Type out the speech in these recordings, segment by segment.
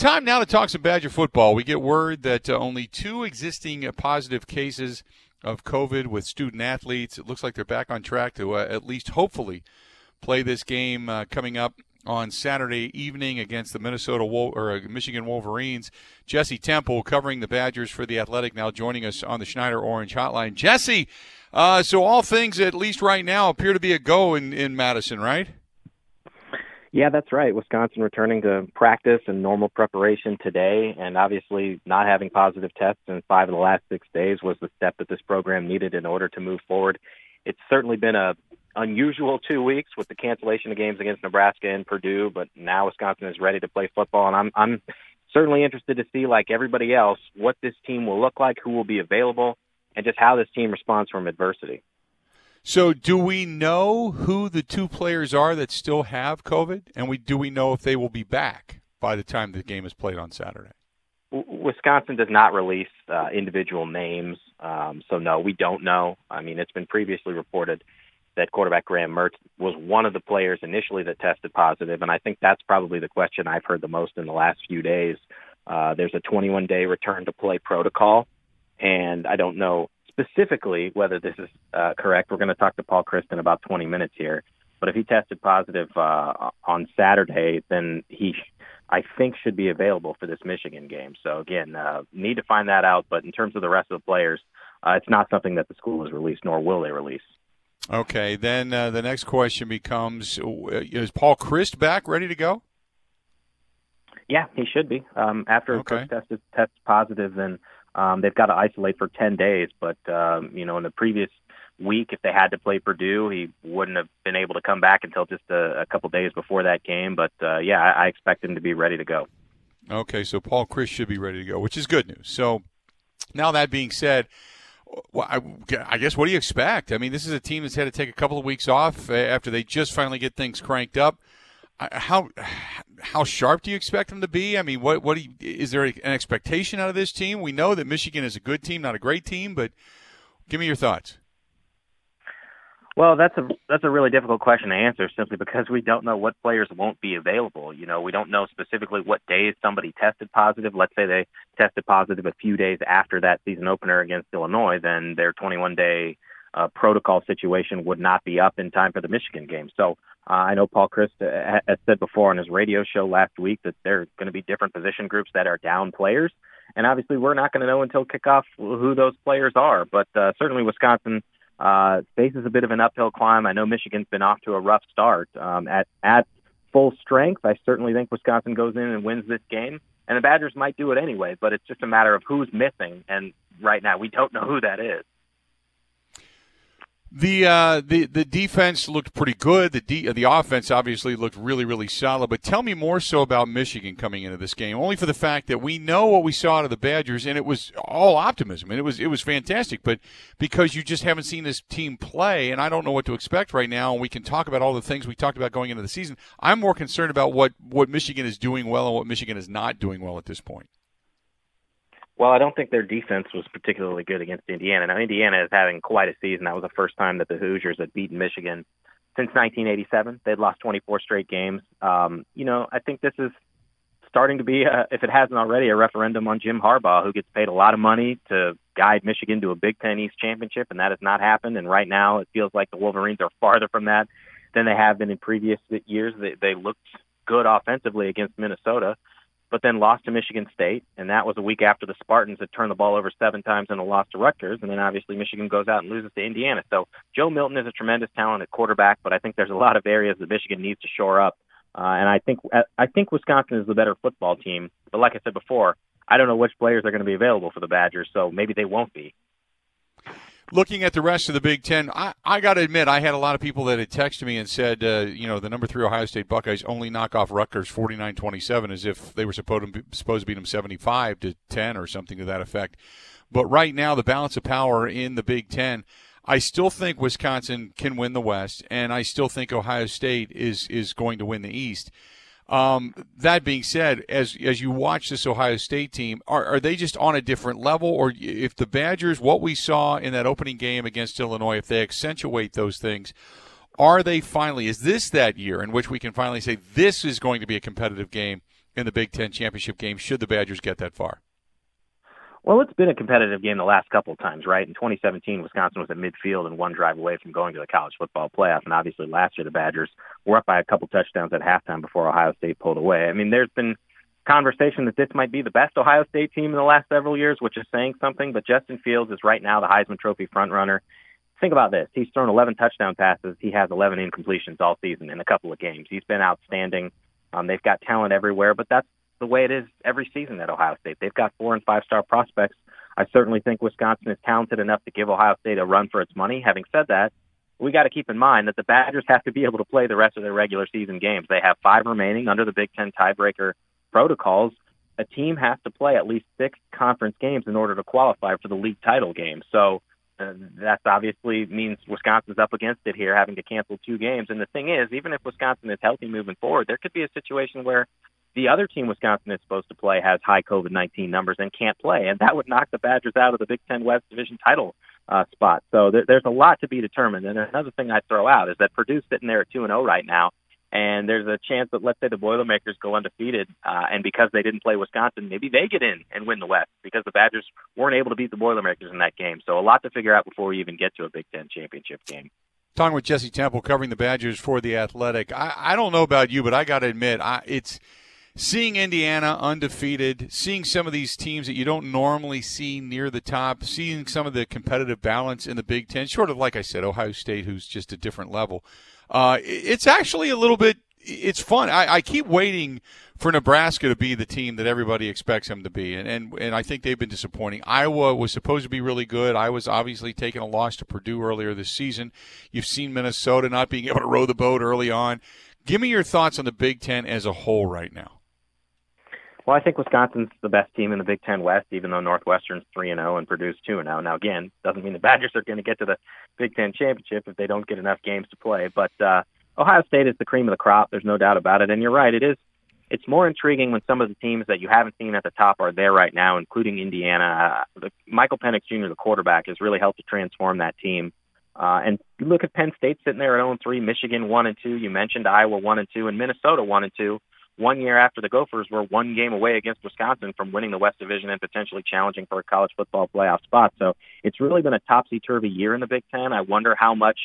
Time now to talk some Badger football. We get word that uh, only two existing uh, positive cases of COVID with student athletes. It looks like they're back on track to uh, at least hopefully play this game uh, coming up on Saturday evening against the Minnesota Wol- or uh, Michigan Wolverines. Jesse Temple covering the Badgers for the Athletic now joining us on the Schneider Orange Hotline. Jesse, uh, so all things at least right now appear to be a go in, in Madison, right? Yeah, that's right. Wisconsin returning to practice and normal preparation today, and obviously not having positive tests in five of the last six days was the step that this program needed in order to move forward. It's certainly been a unusual two weeks with the cancellation of games against Nebraska and Purdue, but now Wisconsin is ready to play football, and I'm I'm certainly interested to see, like everybody else, what this team will look like, who will be available, and just how this team responds from adversity. So, do we know who the two players are that still have COVID, and we do we know if they will be back by the time the game is played on Saturday? Wisconsin does not release uh, individual names, um, so no, we don't know. I mean, it's been previously reported that quarterback Graham Mertz was one of the players initially that tested positive, and I think that's probably the question I've heard the most in the last few days. Uh, there's a 21 day return to play protocol, and I don't know specifically whether this is uh, correct. We're going to talk to Paul Chryst in about 20 minutes here. But if he tested positive uh, on Saturday, then he, I think, should be available for this Michigan game. So again, uh, need to find that out. But in terms of the rest of the players, uh, it's not something that the school has released, nor will they release. Okay, then uh, the next question becomes: uh, Is Paul Chryst back, ready to go? Yeah, he should be. Um, after okay. Chryst tested tests positive, then um, they've got to isolate for 10 days, but um, you know, in the previous week, if they had to play Purdue, he wouldn't have been able to come back until just a, a couple days before that game. But uh, yeah, I, I expect him to be ready to go. Okay, so Paul Chryst should be ready to go, which is good news. So now that being said, well, I, I, guess what do you expect? I mean, this is a team that's had to take a couple of weeks off after they just finally get things cranked up. How how sharp do you expect them to be? I mean, what what you, is there an expectation out of this team? We know that Michigan is a good team, not a great team, but give me your thoughts. Well, that's a that's a really difficult question to answer simply because we don't know what players won't be available. You know, we don't know specifically what days somebody tested positive. Let's say they tested positive a few days after that season opener against Illinois, then their 21 day uh, protocol situation would not be up in time for the Michigan game. So uh, I know Paul Chryst uh, has said before on his radio show last week that there are going to be different position groups that are down players. And obviously, we're not going to know until kickoff who those players are. But uh, certainly, Wisconsin uh, faces a bit of an uphill climb. I know Michigan's been off to a rough start. Um, at at full strength, I certainly think Wisconsin goes in and wins this game. And the Badgers might do it anyway, but it's just a matter of who's missing. And right now, we don't know who that is. The uh, the the defense looked pretty good. The de- the offense obviously looked really really solid. But tell me more so about Michigan coming into this game, only for the fact that we know what we saw out of the Badgers, and it was all optimism, and it was it was fantastic. But because you just haven't seen this team play, and I don't know what to expect right now, and we can talk about all the things we talked about going into the season. I'm more concerned about what what Michigan is doing well and what Michigan is not doing well at this point. Well, I don't think their defense was particularly good against Indiana. Now, Indiana is having quite a season. That was the first time that the Hoosiers had beaten Michigan since 1987. They'd lost 24 straight games. Um, you know, I think this is starting to be, a, if it hasn't already, a referendum on Jim Harbaugh, who gets paid a lot of money to guide Michigan to a Big Ten East championship, and that has not happened. And right now, it feels like the Wolverines are farther from that than they have been in previous years. They, they looked good offensively against Minnesota but then lost to Michigan State, and that was a week after the Spartans had turned the ball over seven times and a loss to Rutgers, and then obviously Michigan goes out and loses to Indiana. So Joe Milton is a tremendous talent at quarterback, but I think there's a lot of areas that Michigan needs to shore up. Uh, and I think I think Wisconsin is the better football team. But like I said before, I don't know which players are going to be available for the Badgers, so maybe they won't be looking at the rest of the Big Ten, I, I got to admit, I had a lot of people that had texted me and said, uh, you know, the number three Ohio State Buckeyes only knock off Rutgers 49 27 as if they were supposed to, supposed to beat them 75 to 10 or something to that effect. But right now, the balance of power in the Big Ten, I still think Wisconsin can win the West, and I still think Ohio State is, is going to win the East. Um, that being said, as as you watch this Ohio State team, are, are they just on a different level, or if the Badgers, what we saw in that opening game against Illinois, if they accentuate those things, are they finally? Is this that year in which we can finally say this is going to be a competitive game in the Big Ten championship game? Should the Badgers get that far? Well, it's been a competitive game the last couple of times, right? In 2017, Wisconsin was at midfield and one drive away from going to the college football playoff. And obviously, last year, the Badgers were up by a couple touchdowns at halftime before Ohio State pulled away. I mean, there's been conversation that this might be the best Ohio State team in the last several years, which is saying something. But Justin Fields is right now the Heisman Trophy frontrunner. Think about this. He's thrown 11 touchdown passes. He has 11 incompletions all season in a couple of games. He's been outstanding. Um, they've got talent everywhere, but that's the way it is every season at Ohio State. They've got four and five star prospects. I certainly think Wisconsin is talented enough to give Ohio State a run for its money. Having said that, we got to keep in mind that the Badgers have to be able to play the rest of their regular season games. They have five remaining under the Big Ten tiebreaker protocols. A team has to play at least six conference games in order to qualify for the league title game. So uh, that obviously means Wisconsin's up against it here, having to cancel two games. And the thing is, even if Wisconsin is healthy moving forward, there could be a situation where the other team Wisconsin is supposed to play has high COVID 19 numbers and can't play. And that would knock the Badgers out of the Big Ten West Division title uh, spot. So there, there's a lot to be determined. And another thing I'd throw out is that Purdue's sitting there at 2 and 0 right now. And there's a chance that, let's say, the Boilermakers go undefeated, uh, and because they didn't play Wisconsin, maybe they get in and win the West because the Badgers weren't able to beat the Boilermakers in that game. So a lot to figure out before we even get to a Big Ten championship game. Talking with Jesse Temple, covering the Badgers for the Athletic. I, I don't know about you, but I got to admit, I, it's seeing Indiana undefeated, seeing some of these teams that you don't normally see near the top, seeing some of the competitive balance in the Big Ten, sort of like I said, Ohio State, who's just a different level. Uh, it's actually a little bit. It's fun. I, I, keep waiting for Nebraska to be the team that everybody expects them to be, and, and and I think they've been disappointing. Iowa was supposed to be really good. I was obviously taking a loss to Purdue earlier this season. You've seen Minnesota not being able to row the boat early on. Give me your thoughts on the Big Ten as a whole right now. Well, I think Wisconsin's the best team in the Big Ten West, even though Northwestern's three and zero oh and Purdue's two and zero. Oh. Now, again, doesn't mean the Badgers are going to get to the Big Ten championship if they don't get enough games to play. But uh, Ohio State is the cream of the crop. There's no doubt about it. And you're right, it is. It's more intriguing when some of the teams that you haven't seen at the top are there right now, including Indiana. Uh, the, Michael Penix Jr., the quarterback, has really helped to transform that team. Uh, and look at Penn State sitting there at 0 3, Michigan 1 and 2. You mentioned Iowa 1 and 2, and Minnesota 1 and 2 one year after the Gophers were one game away against Wisconsin from winning the West Division and potentially challenging for a college football playoff spot. So it's really been a topsy turvy year in the Big Ten. I wonder how much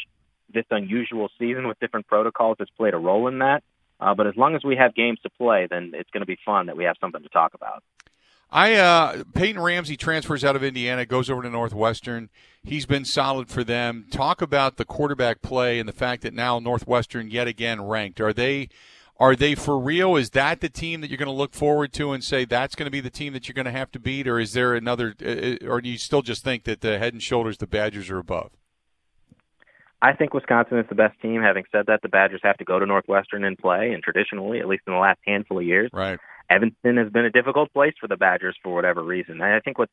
this unusual season with different protocols has played a role in that. Uh, but as long as we have games to play, then it's going to be fun that we have something to talk about. I uh, Peyton Ramsey transfers out of Indiana, goes over to Northwestern. He's been solid for them. Talk about the quarterback play and the fact that now Northwestern yet again ranked. Are they are they for real? Is that the team that you're going to look forward to and say that's going to be the team that you're going to have to beat, or is there another? Uh, uh, or do you still just think that the head and shoulders the Badgers are above? I think Wisconsin is the best team. Having said that, the Badgers have to go to Northwestern and play, and traditionally, at least in the last handful of years, right. Evanston has been a difficult place for the Badgers for whatever reason. And I think what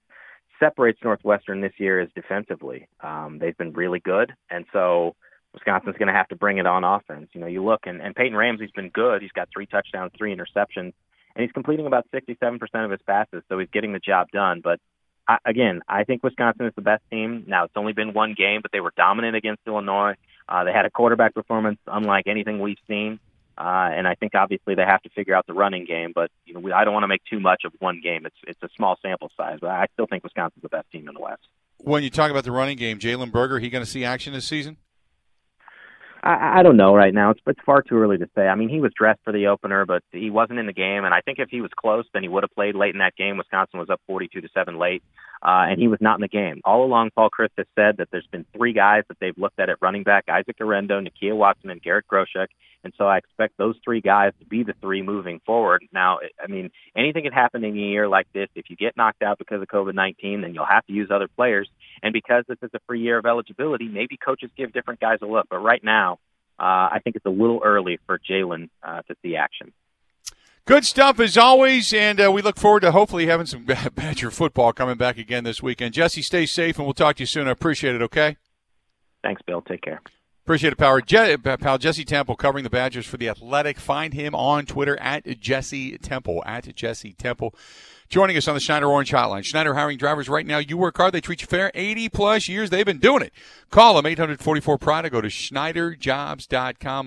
separates Northwestern this year is defensively. Um, they've been really good, and so Wisconsin's going to have to bring it on offense. You know, you look and, and Peyton Ramsey's been good. He's got three touchdowns, three interceptions, and he's completing about 67% of his passes, so he's getting the job done. But I, again, I think Wisconsin is the best team. Now it's only been one game, but they were dominant against Illinois. Uh, they had a quarterback performance unlike anything we've seen. Uh, and I think obviously they have to figure out the running game, but you know we, I don't want to make too much of one game. It's it's a small sample size, but I still think Wisconsin's the best team in the West. When you talk about the running game, Jalen Berger, he going to see action this season? I, I don't know right now. It's it's far too early to say. I mean, he was dressed for the opener, but he wasn't in the game. And I think if he was close, then he would have played late in that game. Wisconsin was up 42 to seven late, uh, and he was not in the game. All along, Paul Chryst has said that there's been three guys that they've looked at at running back: Isaac Guerendo, Nakia Watson, and Garrett Groshek. And so I expect those three guys to be the three moving forward. Now, I mean, anything can happen in a year like this. If you get knocked out because of COVID-19, then you'll have to use other players. And because this is a free year of eligibility, maybe coaches give different guys a look. But right now, uh, I think it's a little early for Jalen uh, to see action. Good stuff as always, and uh, we look forward to hopefully having some Badger football coming back again this weekend. Jesse, stay safe, and we'll talk to you soon. I appreciate it. Okay. Thanks, Bill. Take care. Appreciate it, Power. Je- pal Jesse Temple covering the Badgers for the Athletic. Find him on Twitter at Jesse Temple at Jesse Temple. Joining us on the Schneider Orange Hotline. Schneider hiring drivers right now. You work hard, they treat you fair. 80 plus years they've been doing it. Call them 844 Pride or go to SchneiderJobs.com.